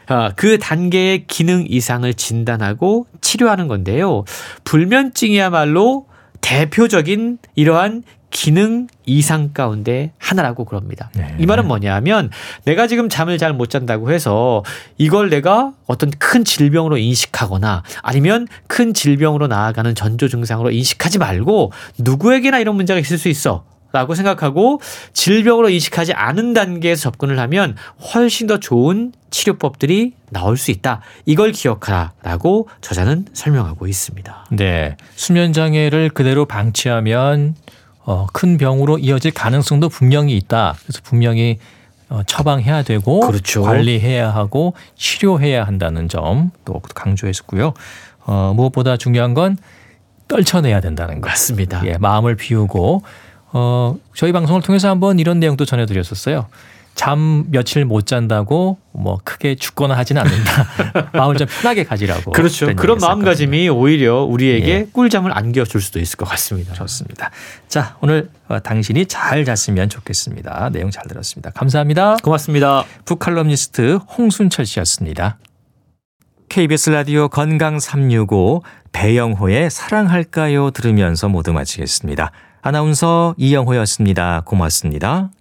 아, 그 단계의 기능 이상을 진단하고 치료하는 건데요. 불면증이야말로 대표적인 이러한 기능 이상 가운데 하나라고 그럽니다. 네. 이 말은 뭐냐면 내가 지금 잠을 잘 못 잔다고 해서 이걸 내가 어떤 큰 질병으로 인식하거나 아니면 큰 질병으로 나아가는 전조 증상으로 인식하지 말고 누구에게나 이런 문제가 있을 수 있어. 라고 생각하고 질병으로 인식하지 않은 단계에서 접근을 하면 훨씬 더 좋은 치료법들이 나올 수 있다. 이걸 기억하라. 라고 저자는 설명하고 있습니다. 네. 수면 장애를 그대로 방치하면 어, 큰 병으로 이어질 가능성도 분명히 있다. 그래서 분명히 어, 처방해야 되고 그렇죠. 관리해야 하고 치료해야 한다는 점 또 강조했었고요. 어, 무엇보다 중요한 건 떨쳐내야 된다는 것. 맞습니다. 예, 마음을 비우고 어, 저희 방송을 통해서 한번 이런 내용도 전해드렸었어요. 잠 며칠 못 잔다고 뭐 크게 죽거나 하진 않는다. 마음을 좀 편하게 가지라고. 그렇죠. 그런. 마음가짐이 오히려 우리에게 예. 꿀잠을 안겨줄 수도 있을 것 같습니다. 좋습니다. 자, 오늘 어, 당신이 잘 잤으면 좋겠습니다. 내용 잘 들었습니다. 감사합니다. 고맙습니다. 북칼럼니스트 홍순철 씨였습니다. KBS 라디오 건강 365 배영호의 사랑할까요 들으면서 모두 마치겠습니다. 아나운서 이영호였습니다. 고맙습니다.